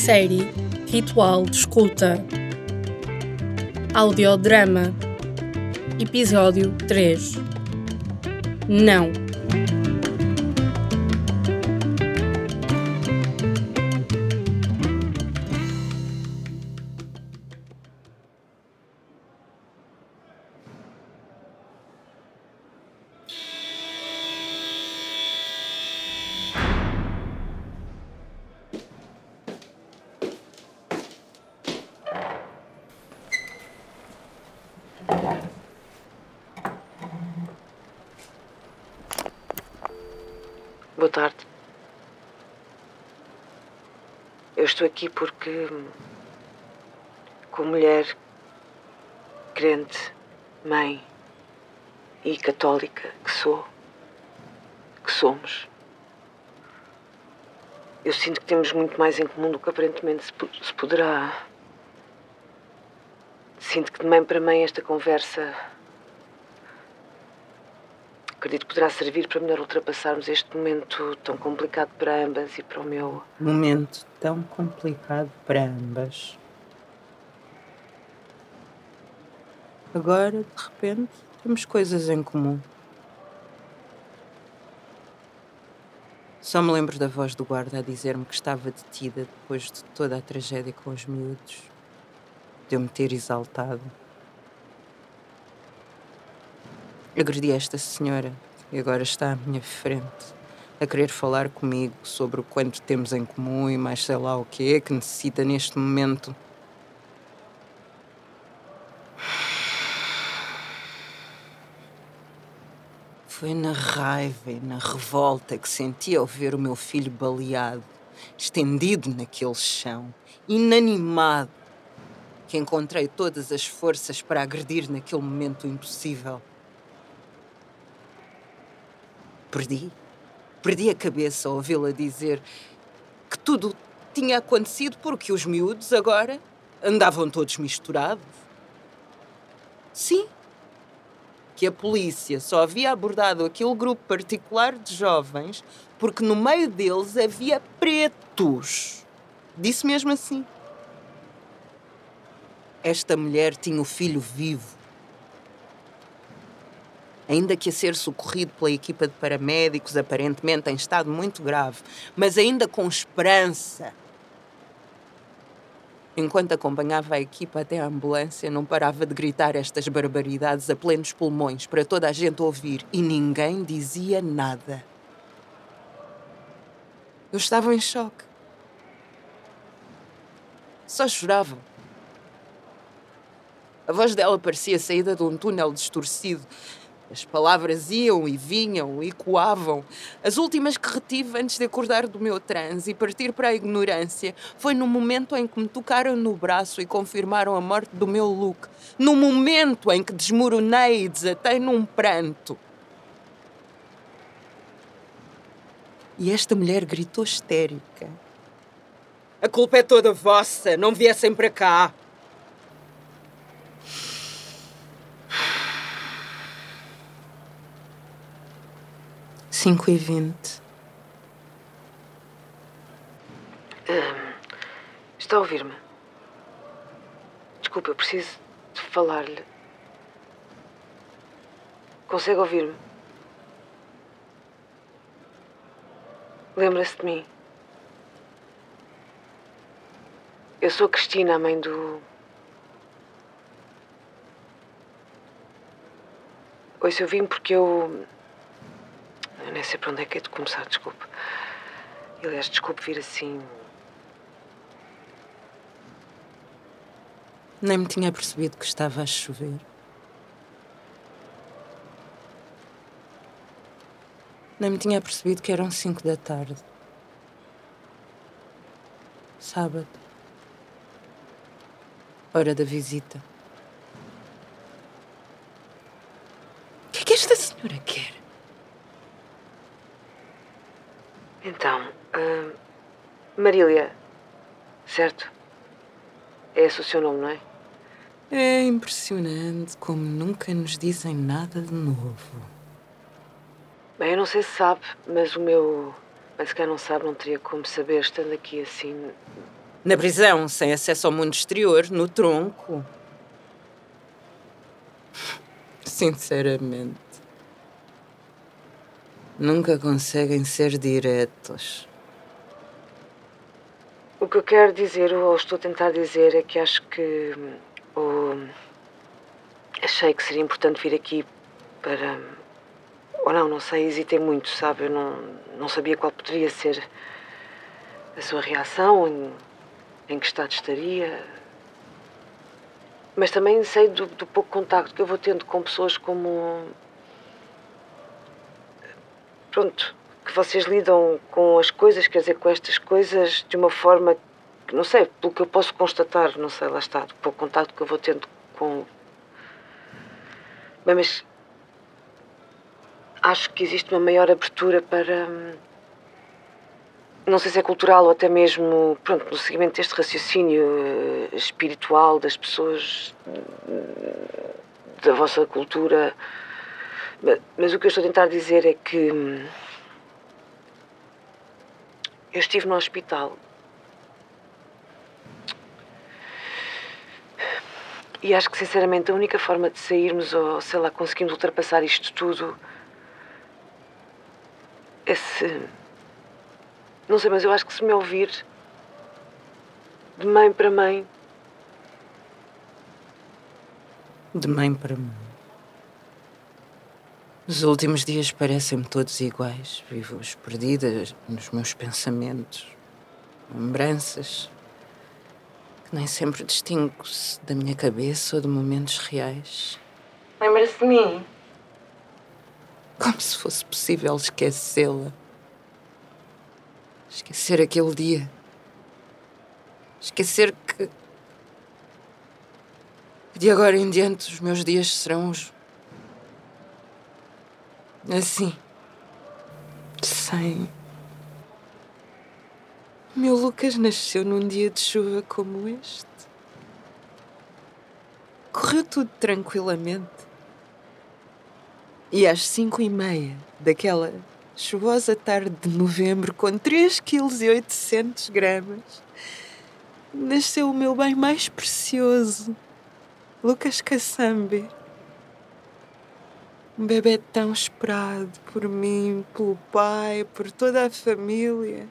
série Ritual de Escuta. Audiodrama. Episódio 3. Não. Boa tarde. Eu estou aqui porque, como mulher, crente, mãe e católica que sou, que somos, eu sinto que temos muito mais em comum do que aparentemente se, po- se poderá. Sinto que de mãe para mãe esta conversa acredito que poderá servir para melhor ultrapassarmos este momento tão complicado para ambas e para o meu. Momento tão complicado para ambas. Agora, de repente, temos coisas em comum. Só me lembro da voz do guarda a dizer-me que estava detida depois de toda a tragédia com os miúdos. De eu me ter exaltado. Agredi esta senhora e agora está à minha frente a querer falar comigo sobre o quanto temos em comum e mais sei lá o que é que necessita neste momento. Foi na raiva e na revolta que senti ao ver o meu filho baleado, estendido naquele chão, inanimado, que encontrei todas as forças para agredir naquele momento impossível. Perdi. Perdi a cabeça ao ouvi-la dizer que tudo tinha acontecido porque os miúdos agora andavam todos misturados. Sim. Que a polícia só havia abordado aquele grupo particular de jovens porque no meio deles havia pretos. Disse mesmo assim. Esta mulher tinha o filho vivo ainda que a ser socorrido pela equipa de paramédicos, aparentemente em estado muito grave, mas ainda com esperança. Enquanto acompanhava a equipa até a ambulância, não parava de gritar estas barbaridades a plenos pulmões para toda a gente ouvir e ninguém dizia nada. Eu estava em choque. Só chorava. A voz dela parecia saída de um túnel distorcido. As palavras iam e vinham, ecoavam. As últimas que retive antes de acordar do meu transe e partir para a ignorância foi no momento em que me tocaram no braço e confirmaram a morte do meu Luke. No momento em que desmoronei e desatei num pranto. E esta mulher gritou histérica. A culpa é toda vossa, não viessem para cá. Cinco e vinte. Está a ouvir-me? Desculpa, eu preciso de falar-lhe. Consegue ouvir-me? Lembra-se de mim? Eu sou a Cristina, a mãe do. Ouça, eu vim porque eu. Eu nem sei para onde é que é de começar, desculpe. Aliás, desculpe vir assim. Nem me tinha percebido que estava a chover. Nem me tinha percebido que eram cinco da tarde. Sábado. Hora da visita. O que é que esta senhora quer? Então, ah, Marília, certo? É esse o seu nome, não é? É impressionante como nunca nos dizem nada de novo. Bem, eu não sei se sabe, mas o meu. Bem, se calhar não sabe, não teria como saber, estando aqui assim, Na prisão, sem acesso ao mundo exterior, no tronco. Sinceramente. Nunca conseguem ser diretos. O que eu quero dizer, ou estou a tentar dizer, é que acho que. Ou, achei que seria importante vir aqui para. Ou não, não sei, hesitei muito, sabe? Eu não, não sabia qual poderia ser a sua reação, em, em que estado estaria. Mas também sei do, do pouco contacto que eu vou tendo com pessoas como. Pronto, que vocês lidam com as coisas, quer dizer, com estas coisas de uma forma que, não sei, pelo que eu posso constatar, não sei, lá está, pouco contato que eu vou tendo com. Bem, mas acho que existe uma maior abertura para. Não sei se é cultural ou até mesmo, pronto, no seguimento deste raciocínio uh, espiritual das pessoas uh, da vossa cultura. Mas, mas, o que eu estou a tentar dizer é que. Eu estive no hospital. E acho que, sinceramente, a única forma de sairmos, ou sei lá, conseguirmos ultrapassar isto tudo, é se. Não sei, mas eu acho que se me ouvir de mãe para mãe. De mãe para mãe. Os últimos dias parecem-me todos iguais. Vivo-os perdidas nos meus pensamentos, lembranças, que nem sempre distingo-se da minha cabeça ou de momentos reais. Lembra-se de mim? Como se fosse possível esquecê-la. Esquecer aquele dia. Esquecer que. De agora em diante os meus dias serão os Assim. Sem. Meu Lucas nasceu num dia de chuva como este. Correu tudo tranquilamente. E às cinco e meia daquela chuvosa tarde de novembro, com 3 kg 800 gramas, nasceu o meu bem mais precioso, Lucas Caçambe. Um bebê tão esperado por mim, pelo pai, por toda a família.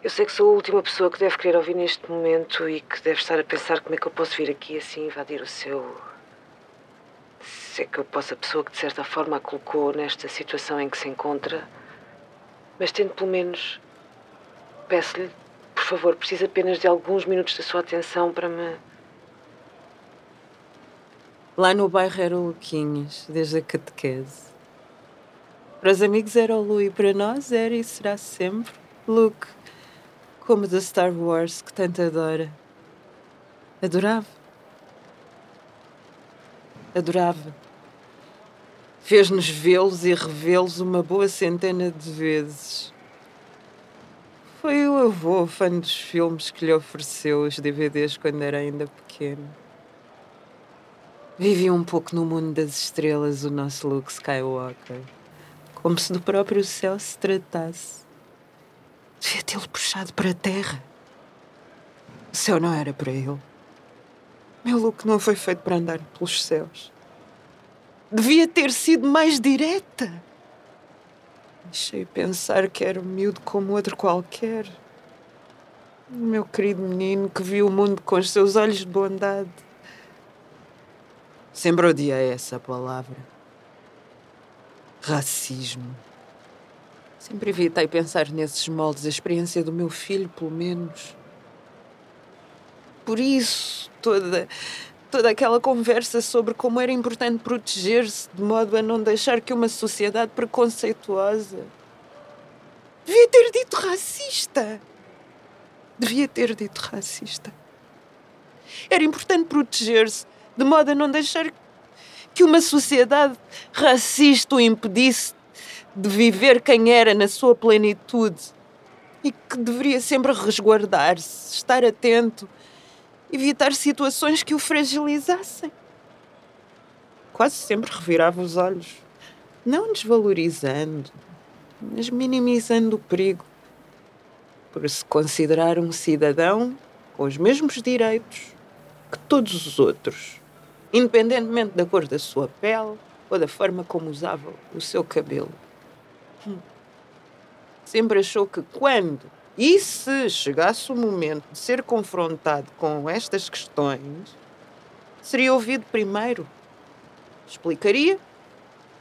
Eu sei que sou a última pessoa que deve querer ouvir neste momento e que deve estar a pensar como é que eu posso vir aqui assim invadir o seu. Se é que eu posso, a pessoa que de certa forma a colocou nesta situação em que se encontra. Mas tendo pelo menos. Peço-lhe, por favor, preciso apenas de alguns minutos da sua atenção para me Lá no bairro era o Luquinhas, desde a catequese. Para os amigos era o Lu e para nós era e será sempre Luke, como da Star Wars que tanto adora. Adorava. Adorava. Fez-nos vê-los e revê-los uma boa centena de vezes. Foi o avô fã dos filmes que lhe ofereceu os DVDs quando era ainda pequeno. Vivia um pouco no mundo das estrelas o nosso Luke Skywalker. Como se do próprio céu se tratasse. Devia tê-lo puxado para a terra. O céu não era para ele. Meu Luke não foi feito para andar pelos céus. Devia ter sido mais direta. Deixei pensar que era um miúdo como outro qualquer. Meu querido menino que viu o mundo com os seus olhos de bondade Sempre odiei essa palavra. Racismo. Sempre evitei pensar nesses moldes, a experiência do meu filho, pelo menos. Por isso, toda, toda aquela conversa sobre como era importante proteger-se de modo a não deixar que uma sociedade preconceituosa. Devia ter dito racista. Devia ter dito racista. Era importante proteger-se de modo a não deixar que uma sociedade racista o impedisse de viver quem era na sua plenitude e que deveria sempre resguardar-se, estar atento, evitar situações que o fragilizassem. Quase sempre revirava os olhos, não desvalorizando, mas minimizando o perigo. por se considerar um cidadão com os mesmos direitos que todos os outros, independentemente da cor da sua pele ou da forma como usava o seu cabelo. Hum. Sempre achou que quando e se chegasse o momento de ser confrontado com estas questões, seria ouvido primeiro. Explicaria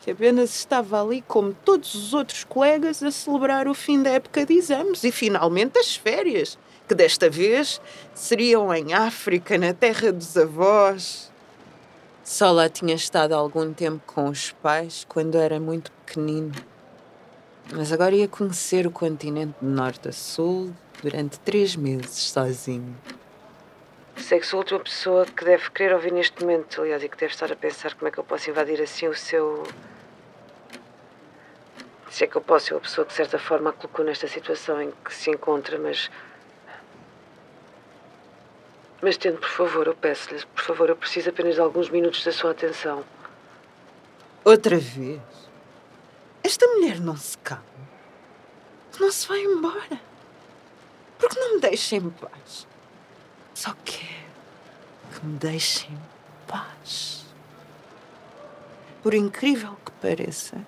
que apenas estava ali, como todos os outros colegas, a celebrar o fim da época de exames e finalmente as férias, que desta vez seriam em África, na terra dos avós. Só lá tinha estado algum tempo com os pais quando era muito pequenino. Mas agora ia conhecer o continente de norte a sul durante três meses sozinho. Sei que sou a última pessoa que deve querer ouvir neste momento, aliás, e que deve estar a pensar como é que eu posso invadir assim o seu. Se é que eu posso, eu a pessoa que de certa forma a colocou nesta situação em que se encontra, mas. Mas tente, por favor, eu peço-lhe, por favor, eu preciso apenas de alguns minutos da sua atenção. Outra vez? Esta mulher não se calma. Não se vai embora. Porque não me deixa em paz. Só quero que me deixem em paz. Por incrível que pareça,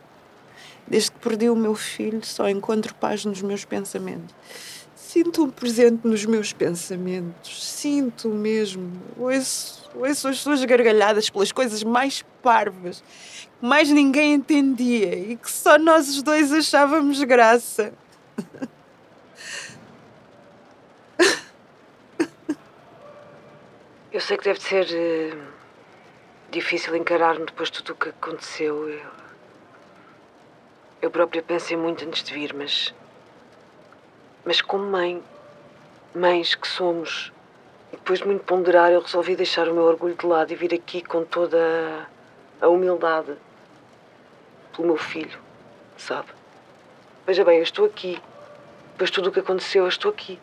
desde que perdi o meu filho, só encontro paz nos meus pensamentos. Sinto-o presente nos meus pensamentos. Sinto mesmo. Ouço, ouço as suas gargalhadas pelas coisas mais parvas que mais ninguém entendia e que só nós os dois achávamos graça. Eu sei que deve ser uh, difícil encarar-me depois de tudo o que aconteceu. Eu, eu própria pensei muito antes de vir, mas. Mas como mãe, mães que somos, e depois de muito ponderar, eu resolvi deixar o meu orgulho de lado e vir aqui com toda a humildade pelo meu filho, sabe? Veja bem, eu estou aqui. Depois de tudo o que aconteceu, eu estou aqui.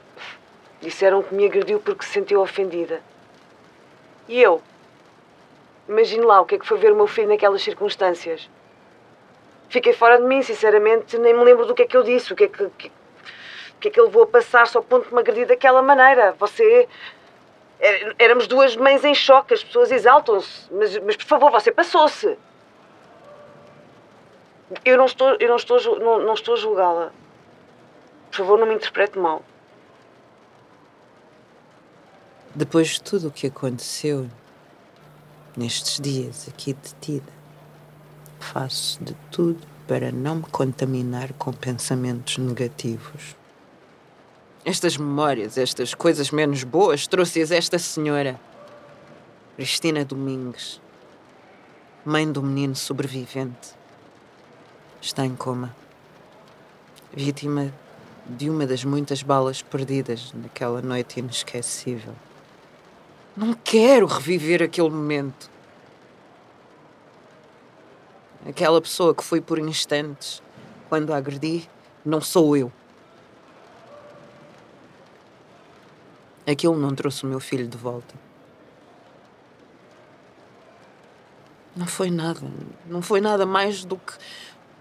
Disseram que me agrediu porque se sentiu ofendida. E eu? Imagine lá o que é que foi ver o meu filho naquelas circunstâncias. Fiquei fora de mim, sinceramente, nem me lembro do que é que eu disse, o que é que, que, que, é que levou a passar só ponto de me agredir daquela maneira. Você. Éramos duas mães em choque, as pessoas exaltam-se, mas, mas por favor, você passou-se. Eu não estou, eu não estou, não, não estou a julgá-la. Por favor, não me interprete mal. Depois de tudo o que aconteceu nestes dias aqui detida, faço de tudo para não me contaminar com pensamentos negativos. Estas memórias, estas coisas menos boas, trouxe-as esta senhora, Cristina Domingues, mãe do menino sobrevivente. Está em coma, vítima de uma das muitas balas perdidas naquela noite inesquecível. Não quero reviver aquele momento. Aquela pessoa que foi por instantes quando a agredi, não sou eu. Aquilo não trouxe o meu filho de volta. Não foi nada. Não foi nada mais do que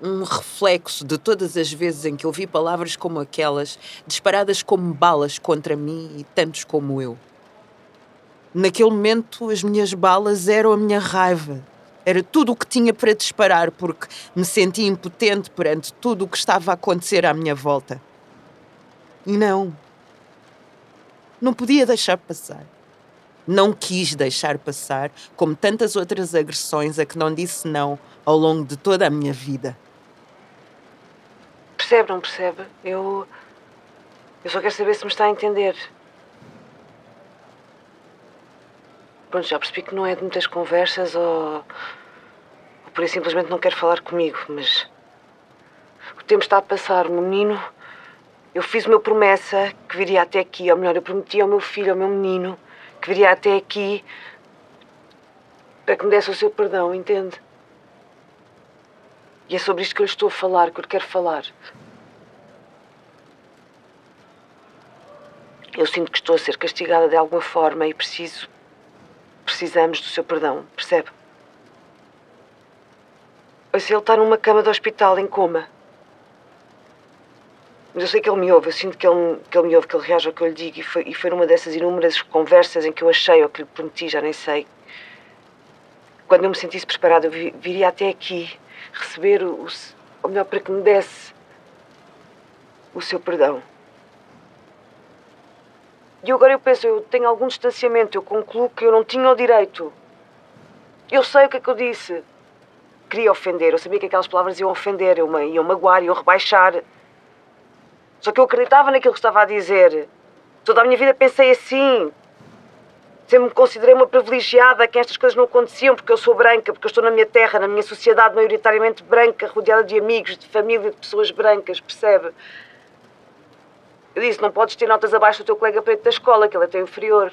um reflexo de todas as vezes em que ouvi palavras como aquelas, disparadas como balas contra mim e tantos como eu. Naquele momento, as minhas balas eram a minha raiva. Era tudo o que tinha para disparar, porque me sentia impotente perante tudo o que estava a acontecer à minha volta. E não. Não podia deixar passar. Não quis deixar passar, como tantas outras agressões a que não disse não ao longo de toda a minha vida. Percebe, não percebe? Eu. Eu só quero saber se me está a entender. Pronto, já percebi que não é de muitas conversas ou, ou por aí simplesmente não quer falar comigo, mas o tempo está a passar. Menino, eu fiz uma promessa que viria até aqui, ou melhor, eu prometi ao meu filho, ao meu menino, que viria até aqui para que me desse o seu perdão, entende? E é sobre isto que eu lhe estou a falar, que eu lhe quero falar. Eu sinto que estou a ser castigada de alguma forma e preciso Precisamos do seu perdão, percebe? Se ele está numa cama de hospital em coma. Mas eu sei que ele me ouve, eu sinto que ele, que ele me ouve, que ele reage ao que eu lhe digo. E foi, e foi numa dessas inúmeras conversas em que eu achei, ou que lhe prometi, já nem sei. Quando eu me sentisse preparada, eu viria até aqui receber o, ou melhor, para que me desse o seu perdão. E agora eu penso, eu tenho algum distanciamento, eu concluo que eu não tinha o direito. Eu sei o que é que eu disse. Queria ofender, eu sabia que aquelas palavras iam ofender, iam, iam magoar, iam rebaixar. Só que eu acreditava naquilo que estava a dizer. Toda a minha vida pensei assim. Sempre me considerei uma privilegiada, que estas coisas não aconteciam porque eu sou branca, porque eu estou na minha terra, na minha sociedade maioritariamente branca, rodeada de amigos, de família, de pessoas brancas, percebe? Eu disse: não podes ter notas abaixo do teu colega preto da escola, que ele é teu inferior.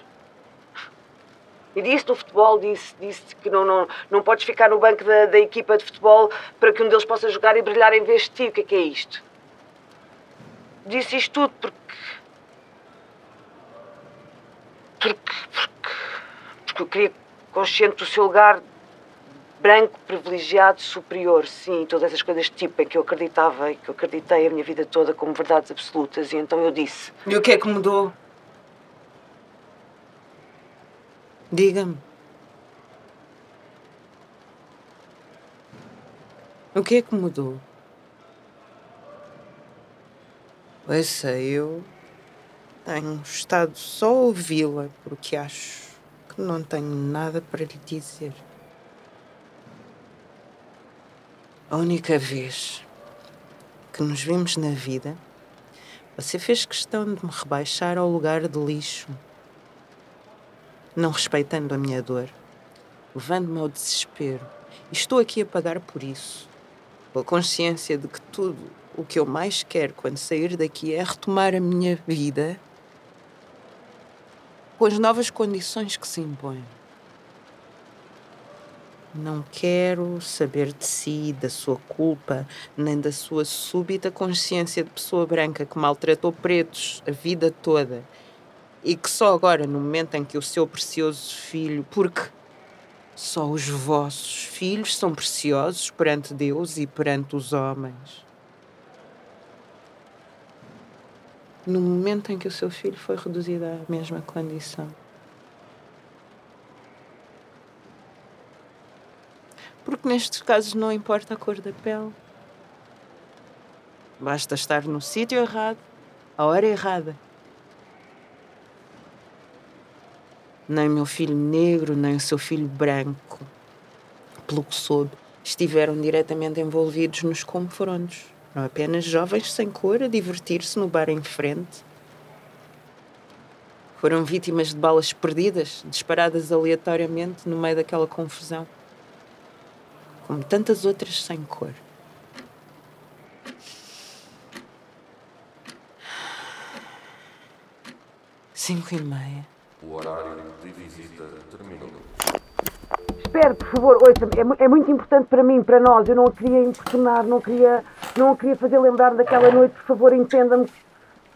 E disse no futebol, disse, disse que não, não, não podes ficar no banco da, da equipa de futebol para que um deles possa jogar e brilhar em vez de ti. O que é que é isto? Disse isto tudo porque. Porque. Porque, porque eu queria consciente do seu lugar branco, privilegiado, superior, sim, todas essas coisas tipo em que eu acreditava e que eu acreditei a minha vida toda como verdades absolutas, e então eu disse. E o que é que mudou? Diga-me. O que é que mudou? Ouça, eu tenho estado só a ouvi-la porque acho que não tenho nada para lhe dizer. A única vez que nos vimos na vida, você fez questão de me rebaixar ao lugar de lixo, não respeitando a minha dor, levando-me ao desespero. E estou aqui a pagar por isso, com a consciência de que tudo o que eu mais quero quando sair daqui é retomar a minha vida com as novas condições que se impõem. Não quero saber de si, da sua culpa, nem da sua súbita consciência de pessoa branca que maltratou pretos a vida toda e que só agora, no momento em que o seu precioso filho, porque só os vossos filhos são preciosos perante Deus e perante os homens. No momento em que o seu filho foi reduzido à mesma condição. Porque nestes casos não importa a cor da pele. Basta estar no sítio errado, à hora errada. Nem meu filho negro, nem o seu filho branco, pelo que soube, estiveram diretamente envolvidos nos confrontos. Não apenas jovens sem cor a divertir-se no bar em frente. Foram vítimas de balas perdidas, disparadas aleatoriamente no meio daquela confusão. Como tantas outras sem cor. Cinco e meia. O horário de visita terminou. Espere, por favor, ouça é, é muito importante para mim, para nós. Eu não a queria importunar, não queria não o queria fazer lembrar daquela noite, por favor, entenda-me.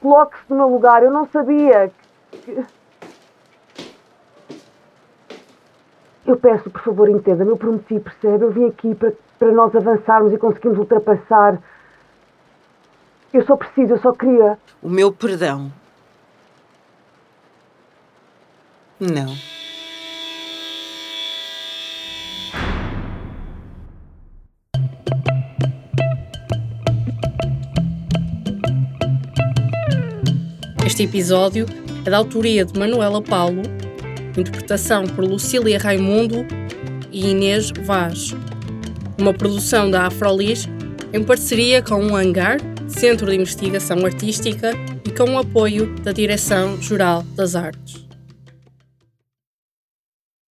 Coloque-se no meu lugar. Eu não sabia. Que... Eu peço, por favor, entenda-me. Eu prometi, percebe? Eu vim aqui para, para nós avançarmos e conseguirmos ultrapassar. Eu só preciso, eu só queria. O meu perdão. Não. Este episódio é da autoria de Manuela Paulo, interpretação por Lucília Raimundo e Inês Vaz. Uma produção da Afrolis em parceria com o Hangar, Centro de Investigação Artística, e com o apoio da Direção-Geral das Artes.